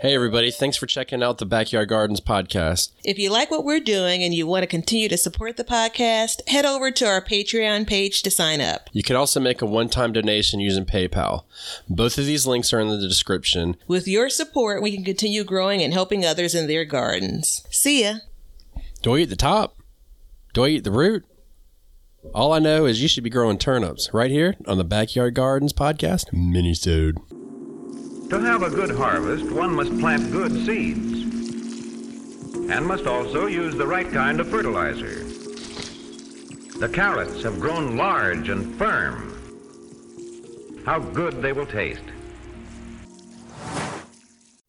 Hey, everybody. Thanks for checking out the Backyard Gardens podcast. If you like what we're doing and you want to continue to support the podcast, head over to our Patreon page to sign up. You can also make a one time donation using PayPal. Both of these links are in the description. With your support, we can continue growing and helping others in their gardens. See ya. Do I eat the top? Do I eat the root? All I know is you should be growing turnips right here on the Backyard Gardens podcast minisode. To have a good harvest, one must plant good seeds and must also use the right kind of fertilizer. The carrots have grown large and firm. How good they will taste.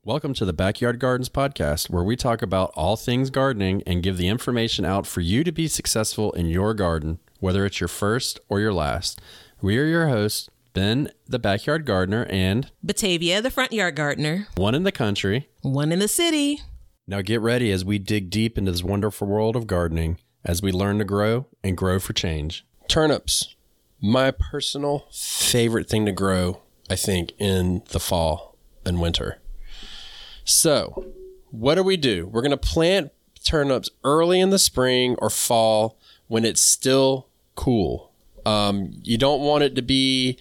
Welcome to the Backyard Gardens podcast, where we talk about all things gardening and give the information out for you to be successful in your garden, whether it's your first or your last. We are your hosts, Ben, the backyard gardener, and Batavia, the front yard gardener. one in the country. One in the city. Now get ready as we dig deep into this wonderful world of gardening as we learn to grow and grow for change. Turnips, my personal favorite thing to grow, I think, in the fall and winter. So, what do we do? We're going to plant turnips early in the spring or fall when it's still cool. Um, you don't want it to be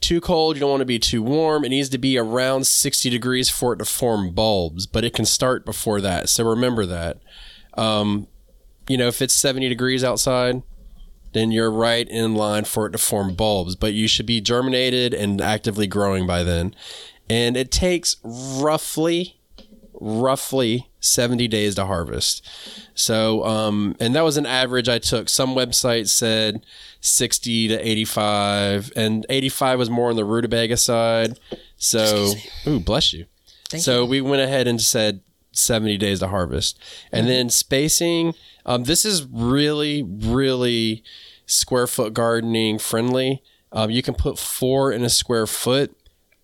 too cold. You don't want to be too warm. It needs to be around 60 degrees for it to form bulbs, but it can start before that. So remember that. Um, you know, if it's 70 degrees outside, then you're right in line for it to form bulbs, but you should be germinated and actively growing by then. And it takes roughly, roughly 70 days to harvest. So, um, and that was an average I took. Some websites said 60 to 85, and 85 was more on the rutabaga side. So, ooh, bless you. so we went ahead and said 70 days to harvest. And then spacing, um, this is really, really square foot gardening friendly. Um, you can put four in a square foot.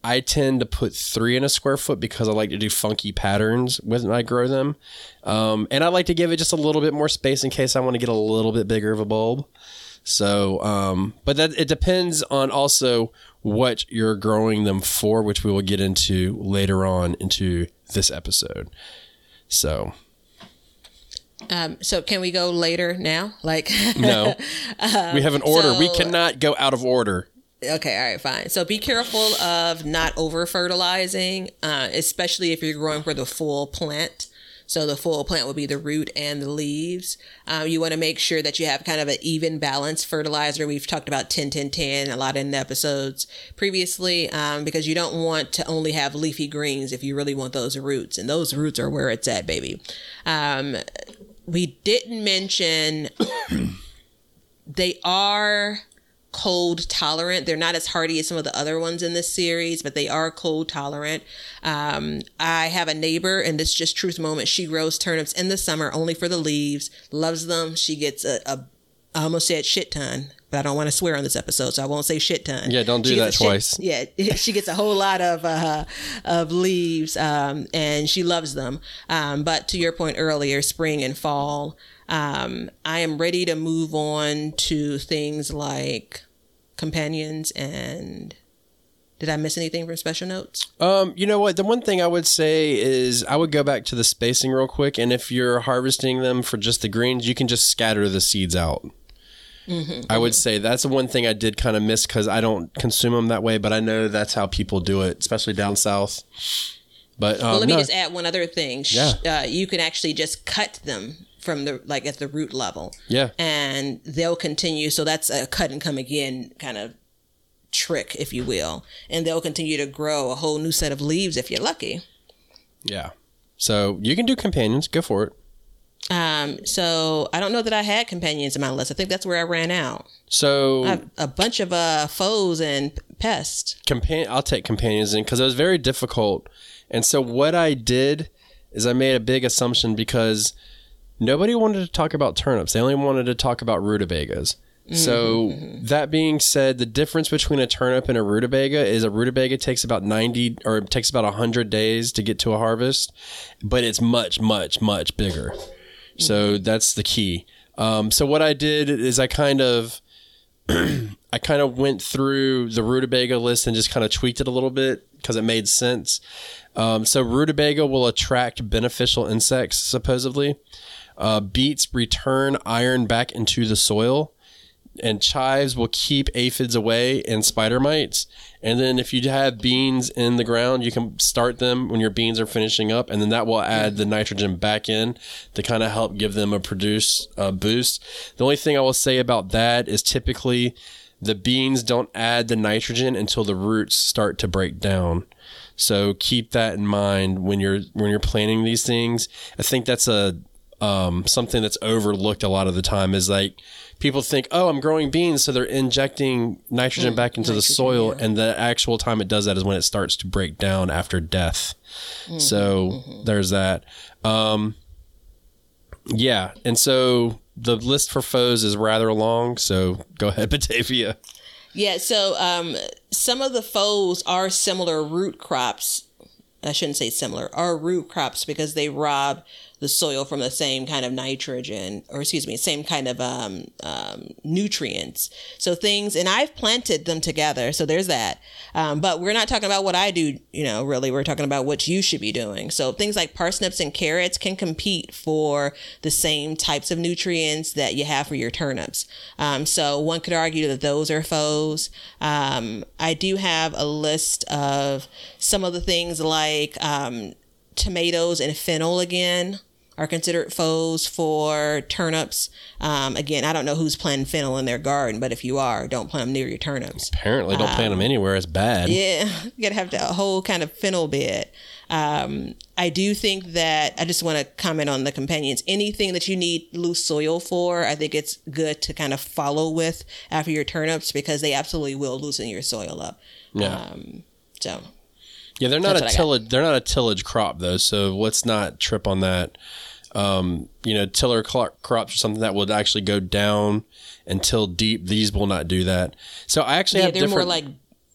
I tend to put three in a square foot because I like to do funky patterns when I grow them. Um, and I like to give it just a little bit more space in case I want to get a little bit bigger of a bulb. So, um, but that it depends on also what you're growing them for, which we will get into later on into this episode. So, Um, so can we go later now? Like, no, we have an order. we Um, cannot go out of order. Okay, all right, fine. So be careful of not over fertilizing, uh, especially if you're growing for the full plant. So the full plant will be the root and the leaves. Um, you want to make sure that you have kind of an even balanced fertilizer. We've talked about 10 10 10 a lot in the episodes previously um, because you don't want to only have leafy greens if you really want those roots. And those roots are where it's at, baby. Um, we didn't mention they are cold tolerant. They're not as hardy as some of the other ones in this series, but they are cold tolerant. Um, I have a neighbor, and this just truth moment. She grows turnips in the summer only for the leaves, loves them. She gets a, a I almost said shit ton, but I don't want to swear on this episode, so I won't say shit ton. Yeah, don't do that shit- twice. yeah, she gets a whole lot of uh, of leaves, um, and she loves them. Um, but to your point earlier, spring and fall, um, I am ready to move on to things like companions and. Did I miss anything from special notes? Um, you know what? The one thing I would say is I would go back to the spacing real quick, and if you're harvesting them for just the greens, you can just scatter the seeds out. I would say that's the one thing I did kind of miss because I don't consume them that way, but I know that's how people do it, especially down south. But um, Well, let me no. just add one other thing. Yeah. Uh, you can actually just cut them from the like at the root level. Yeah. And they'll continue. So that's a cut and come again kind of trick, if you will. And they'll continue to grow a whole new set of leaves if you're lucky. yeah. So you can do companions. Go for it. Um, so I don't know that I had companions in my list. I think that's where I ran out. So a bunch of uh, foes and pests. compan- I'll take companions in because it was very difficult. And so what I did is I made a big assumption because nobody wanted to talk about turnips. They only wanted to talk about rutabagas. So that being said, the difference between a turnip and a rutabaga is a rutabaga takes about 90 or it takes about 100 days to get to a harvest, but it's much much much bigger. So that's the key. Um, so what I did is I kind of I kind of went through the rutabaga list and just kind of tweaked it a little bit because it made sense. Um, so rutabaga will attract beneficial insects, supposedly. Uh, beets return iron back into the soil, and chives will keep aphids away and spider mites. And then if you have beans in the ground, you can start them when your beans are finishing up, and then that will add the nitrogen back in to kind of help give them a produce uh, boost. The only thing I will say about that is typically the beans don't add the nitrogen until the roots start to break down. So keep that in mind when you're when you're planting these things. I think that's a um, something that's overlooked a lot of the time is like people think, oh, I'm growing beans, so they're injecting nitrogen back into the soil, yeah. and the actual time it does that is when it starts to break down after death. So there's that. Um, yeah, and so the list for foes is rather long. So go ahead, Batavia. Yeah, so um, some of the foes are similar root crops. I shouldn't say similar, are root crops because they rob the soil from the same kind of nitrogen, or excuse me, same kind of um, um, nutrients. So things, and I've planted them together. So there's that. Um, but we're not talking about what I do, you know, really. We're talking about what you should be doing. So things like parsnips and carrots can compete for the same types of nutrients that you have for your turnips. Um, so one could argue that those are foes. Um, I do have a list of some of the things like um, tomatoes and fennel again are considered foes for turnips. Um, again, I don't know who's planting fennel in their garden, but if you are, don't plant them near your turnips. Apparently, don't plant them anywhere. It's bad. Yeah, you gotta have a whole kind of fennel bed. Um, I do think that I just want to comment on the companions. Anything that you need loose soil for, I think it's good to kind of follow with after your turnips because they absolutely will loosen your soil up. Yeah. Um, so Yeah, they're not a what I got. tillage. They're not a tillage crop though, so let's not trip on that. Um, you know, tiller crops or something that would actually go down and till deep. These will not do that. So I actually yeah, have they're different. more like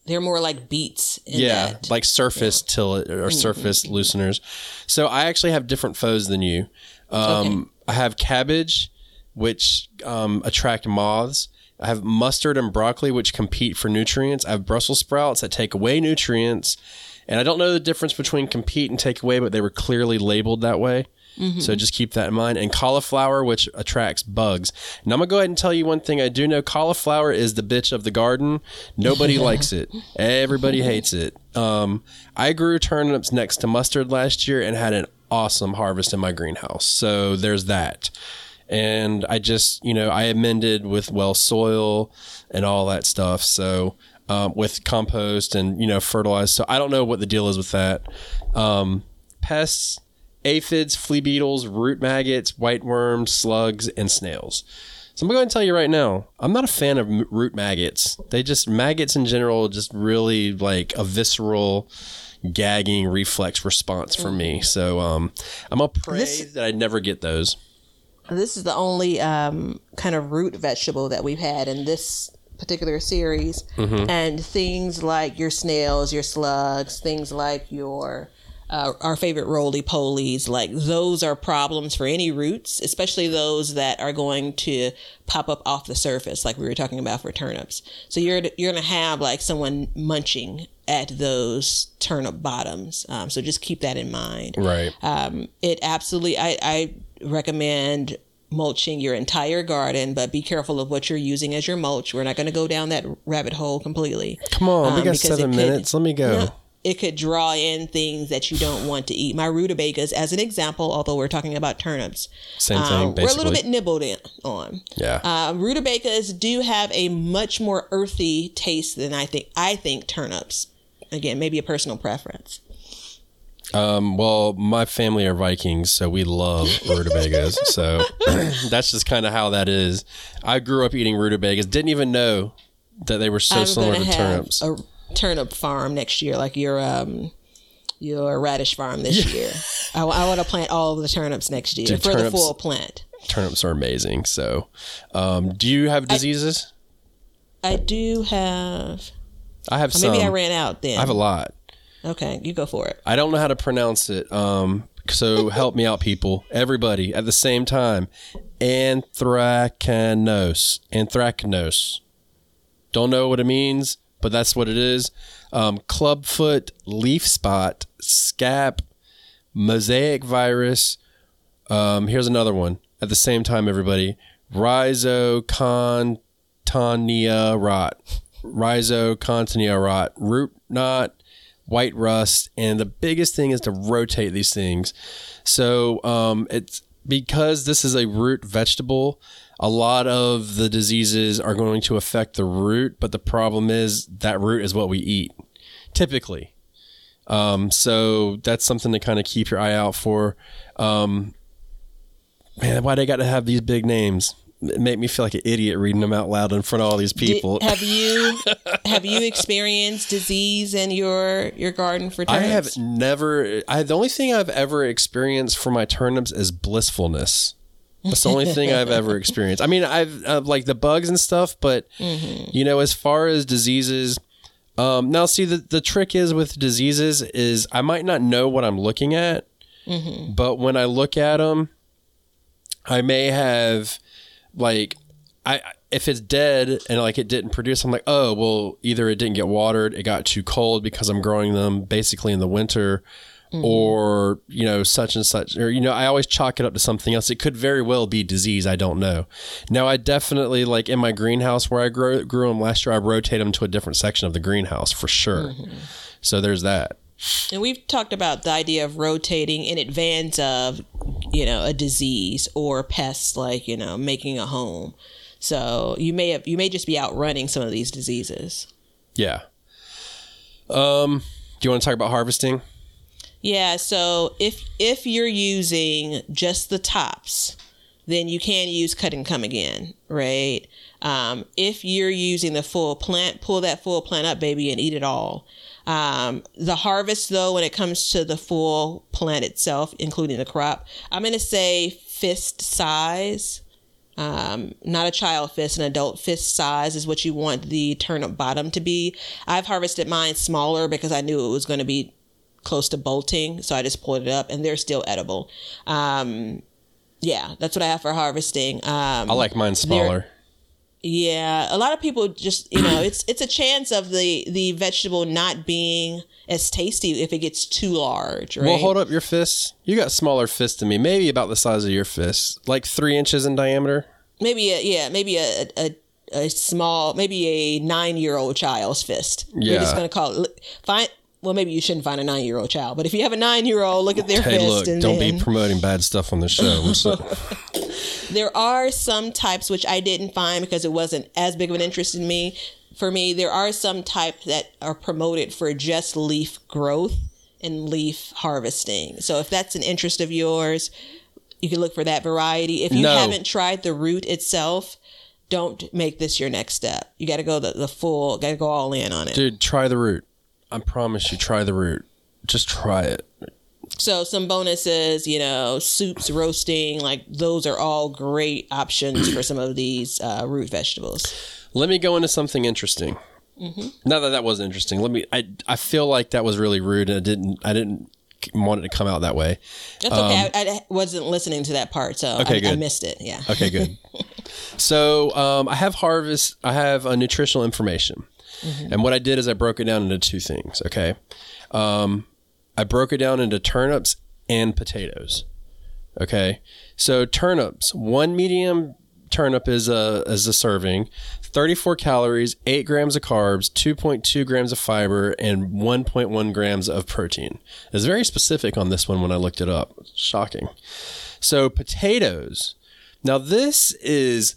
they're more like beets. In yeah, that. like surface till it or surface looseners. So I actually have different foes than you. Um, I have cabbage, which um, attract moths. I have mustard and broccoli, which compete for nutrients. I have Brussels sprouts that take away nutrients. And I don't know the difference between compete and take away, but they were clearly labeled that way. So just keep that in mind. And cauliflower, which attracts bugs. And I'm going to go ahead and tell you one thing I do know cauliflower is the bitch of the garden. Nobody likes it, everybody hates it. Um, I grew turnips next to mustard last year and had an awesome harvest in my greenhouse. So there's that. And I just, you know, I amended with well soil and all that stuff. So um, with compost and, you know, fertilize. So I don't know what the deal is with that. Um, pests, aphids, flea beetles, root maggots, white worms, slugs, and snails. So I'm going to tell you right now, I'm not a fan of root maggots. They just maggots in general just really like a visceral gagging reflex response for me. So um, I'm gonna pray This- that I never get those. This is the only um, kind of root vegetable that we've had in this particular series. And things like your snails, your slugs, things like your uh, our favorite roly polies, like those are problems for any roots, especially those that are going to pop up off the surface, like we were talking about for turnips. So you're you're gonna have like someone munching at those turnip bottoms. Um, so just keep that in mind Right. um, it absolutely I, I recommend mulching your entire garden but be careful of what you're using as your mulch we're not going to go down that rabbit hole completely Come on, we um, got because it seven could- minutes. Let me go. No, it could draw in things that you don't want to eat my rutabagas as an example although we're talking about turnips Same thing, um, we're a little bit nibbled in on Yeah. uh, rutabagas do have a much more earthy taste than I think. I think turnips. Again, maybe a personal preference. Um, well, my family are Vikings, so we love rutabagas. so that's just kind of how that is. I grew up eating rutabagas. Didn't even know that they were so I'm similar to turnips. a turnip farm next year, like your um your radish farm this year. I, want to plant all the turnips next year Dude, for the full plant. turnips are amazing. So, um, do you have diseases? I do have. I, have some. Maybe I ran out then. I have a lot. okay, you go for it. I don't know how to pronounce it. Um, so help me out, people. Everybody at the same time. Anthracnose. Anthracnose. Don't know what it means, but that's what it is. Um, clubfoot, leaf spot, scab, mosaic virus. Um, here's another one. At the same time, everybody, rhizocontania rot, rhizocontania rot, root knot, white rust, and the biggest thing is to rotate these things. So um, it's because this is a root vegetable. A lot of the diseases are going to affect the root, but the problem is that root is what we eat, typically. Um, so that's something to kind of keep your eye out for. Um, man, why they got to have these big names? It make me feel like an idiot reading them out loud in front of all these people. Did, have you have you experienced disease in your your garden for turnips? I have never. I the only thing I've ever experienced for my turnips is blissfulness. That's the only thing I've ever experienced. I mean, I've uh, like the bugs and stuff, but mm-hmm. you know, as far as diseases, um, now see the the trick is with diseases is I might not know what I'm looking at, mm-hmm. but when I look at them, I may have like I if it's dead and like it didn't produce, I'm like, oh well, either it didn't get watered, it got too cold because I'm growing them basically in the winter, mm-hmm. or you know such and such, or you know I always chalk it up to something else. It could very well be disease. I don't know. Now I definitely like in my greenhouse where I grew grew them last year. I rotate them to a different section of the greenhouse for sure. Mm-hmm. So there's that. And we've talked about the idea of rotating in advance of, you know, a disease or pests like, you know, making a home. So you may have you may just be outrunning some of these diseases. Yeah. Um, do you want to talk about harvesting? Yeah, so if if you're using just the tops, then you can use cut and come again, right? Um, if you're using the full plant, pull that full plant up, baby, and eat it all. Um, the harvest, though, when it comes to the full plant itself, including the crop, I'm going to say fist size. Um, not a child fist, an adult fist size is what you want the turnip bottom to be. I've harvested mine smaller because I knew it was going to be close to bolting, so I just pulled it up, and they're still edible. Um, yeah, that's what I have for harvesting. Um, I like mine smaller. Yeah, a lot of people just you know it's it's a chance of the the vegetable not being as tasty if it gets too large. Right? Well, hold up your fists. You got smaller fists than me, maybe about the size of your fist, like three inches in diameter. Maybe a yeah, maybe a a, a small, maybe a nine year old child's fist. Yeah, we're just gonna call it. Find well, maybe you shouldn't find a nine year old child, but if you have a nine year old, look at their face. hey, fist. Look, and don't then... be promoting bad stuff on the show. there are some types which I didn't find because it wasn't as big of an interest in me. For me, there are some types that are promoted for just leaf growth and leaf harvesting. So if that's an interest of yours, you can look for that variety. If you no. haven't tried the root itself, don't make this your next step. You got to go the, the full, got to go all in on it. Dude, try the root. I promise you, try the root. Just try it. So some bonuses, you know, soups, roasting, like those are all great options for some of these uh, root vegetables. Let me go into something interesting. Mm-hmm. Not that that was interesting. Let me. I I feel like that was really rude, and I didn't. I didn't want it to come out that way. That's okay. Um, I, I, wasn't listening to that part, so okay, I. I missed it. Yeah. Okay, good. so um, I have harvest. I have a nutritional information. Mm-hmm. And what I did is I broke it down into two things. Okay. Um, I broke it down into turnips and potatoes. Okay. So turnips, one medium turnip is a is a serving, 34 calories, 8 grams of carbs, 2.2 grams of fiber, and 1.1 grams of protein. It's very specific on this one when I looked it up. Shocking. So potatoes. Now this is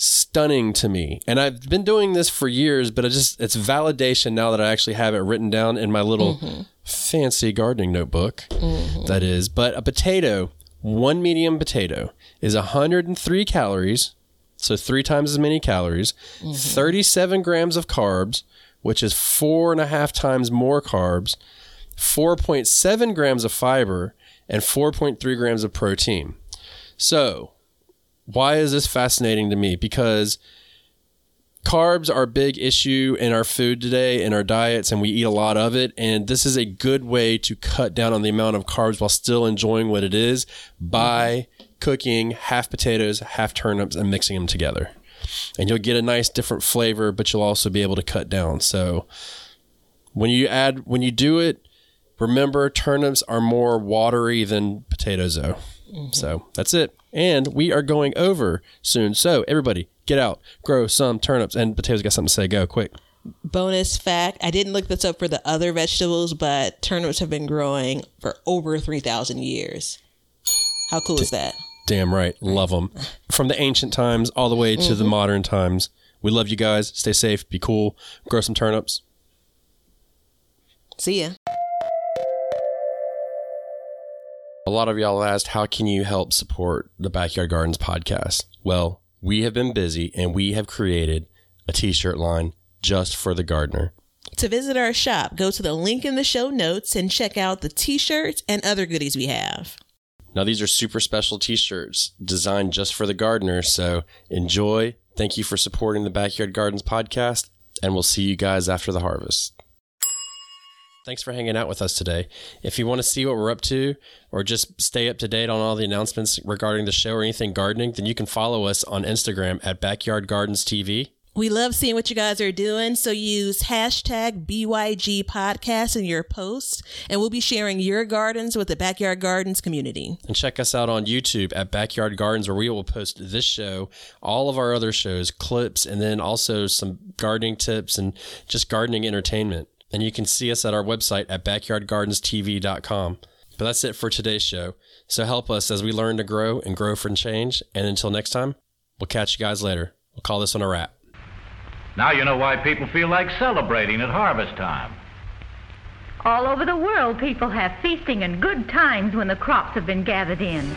stunning to me. And I've been doing this for years, but just it's validation now that I actually have it written down in my little mm-hmm. fancy gardening notebook. Mm-hmm. That is, but a potato, one medium potato is 103 calories, so three times as many calories, mm-hmm. 37 grams of carbs, which is four and a half times more carbs, 4.7 grams of fiber, and 4.3 grams of protein. So, why is this fascinating to me? Because carbs are a big issue in our food today in our diets and we eat a lot of it and this is a good way to cut down on the amount of carbs while still enjoying what it is by cooking half potatoes half turnips and mixing them together and you'll get a nice different flavor, but you'll also be able to cut down. So when you add, when you do it, remember turnips are more watery than potatoes, though. Mm-hmm. So that's it. And we are going over soon. So everybody, get out, grow some turnips and potatoes. Got something to say? Go quick. Bonus fact I didn't look this up for the other vegetables, but turnips have been growing for over 3,000 years. How cool D- is that? Damn right. Love them. From the ancient times all the way to mm-hmm. the modern times. We love you guys. Stay safe. Be cool. Grow some turnips. See ya. A lot of y'all asked, how can you help support the Backyard Gardens podcast? Well, we have been busy and we have created a t shirt line just for the gardener. To visit our shop, go to the link in the show notes and check out the t shirts and other goodies we have. Now, these are super special t shirts designed just for the gardener. So enjoy. Thank you for supporting the Backyard Gardens podcast, and we'll see you guys after the harvest. Thanks for hanging out with us today. If you want to see what we're up to or just stay up to date on all the announcements regarding the show or anything gardening, then you can follow us on Instagram at Backyard Gardens TV. We love seeing what you guys are doing. So use hashtag BYG podcast in your posts, and we'll be sharing your gardens with the Backyard Gardens community. And check us out on YouTube at Backyard Gardens, where we will post this show, all of our other shows, clips, and then also some gardening tips and just gardening entertainment. And you can see us at our website at backyardgardenstv.com. But that's it for today's show. So help us as we learn to grow and grow for change. And until next time, we'll catch you guys later. We'll call this one a wrap. Now you know why people feel like celebrating at harvest time. All over the world, people have feasting and good times when the crops have been gathered in.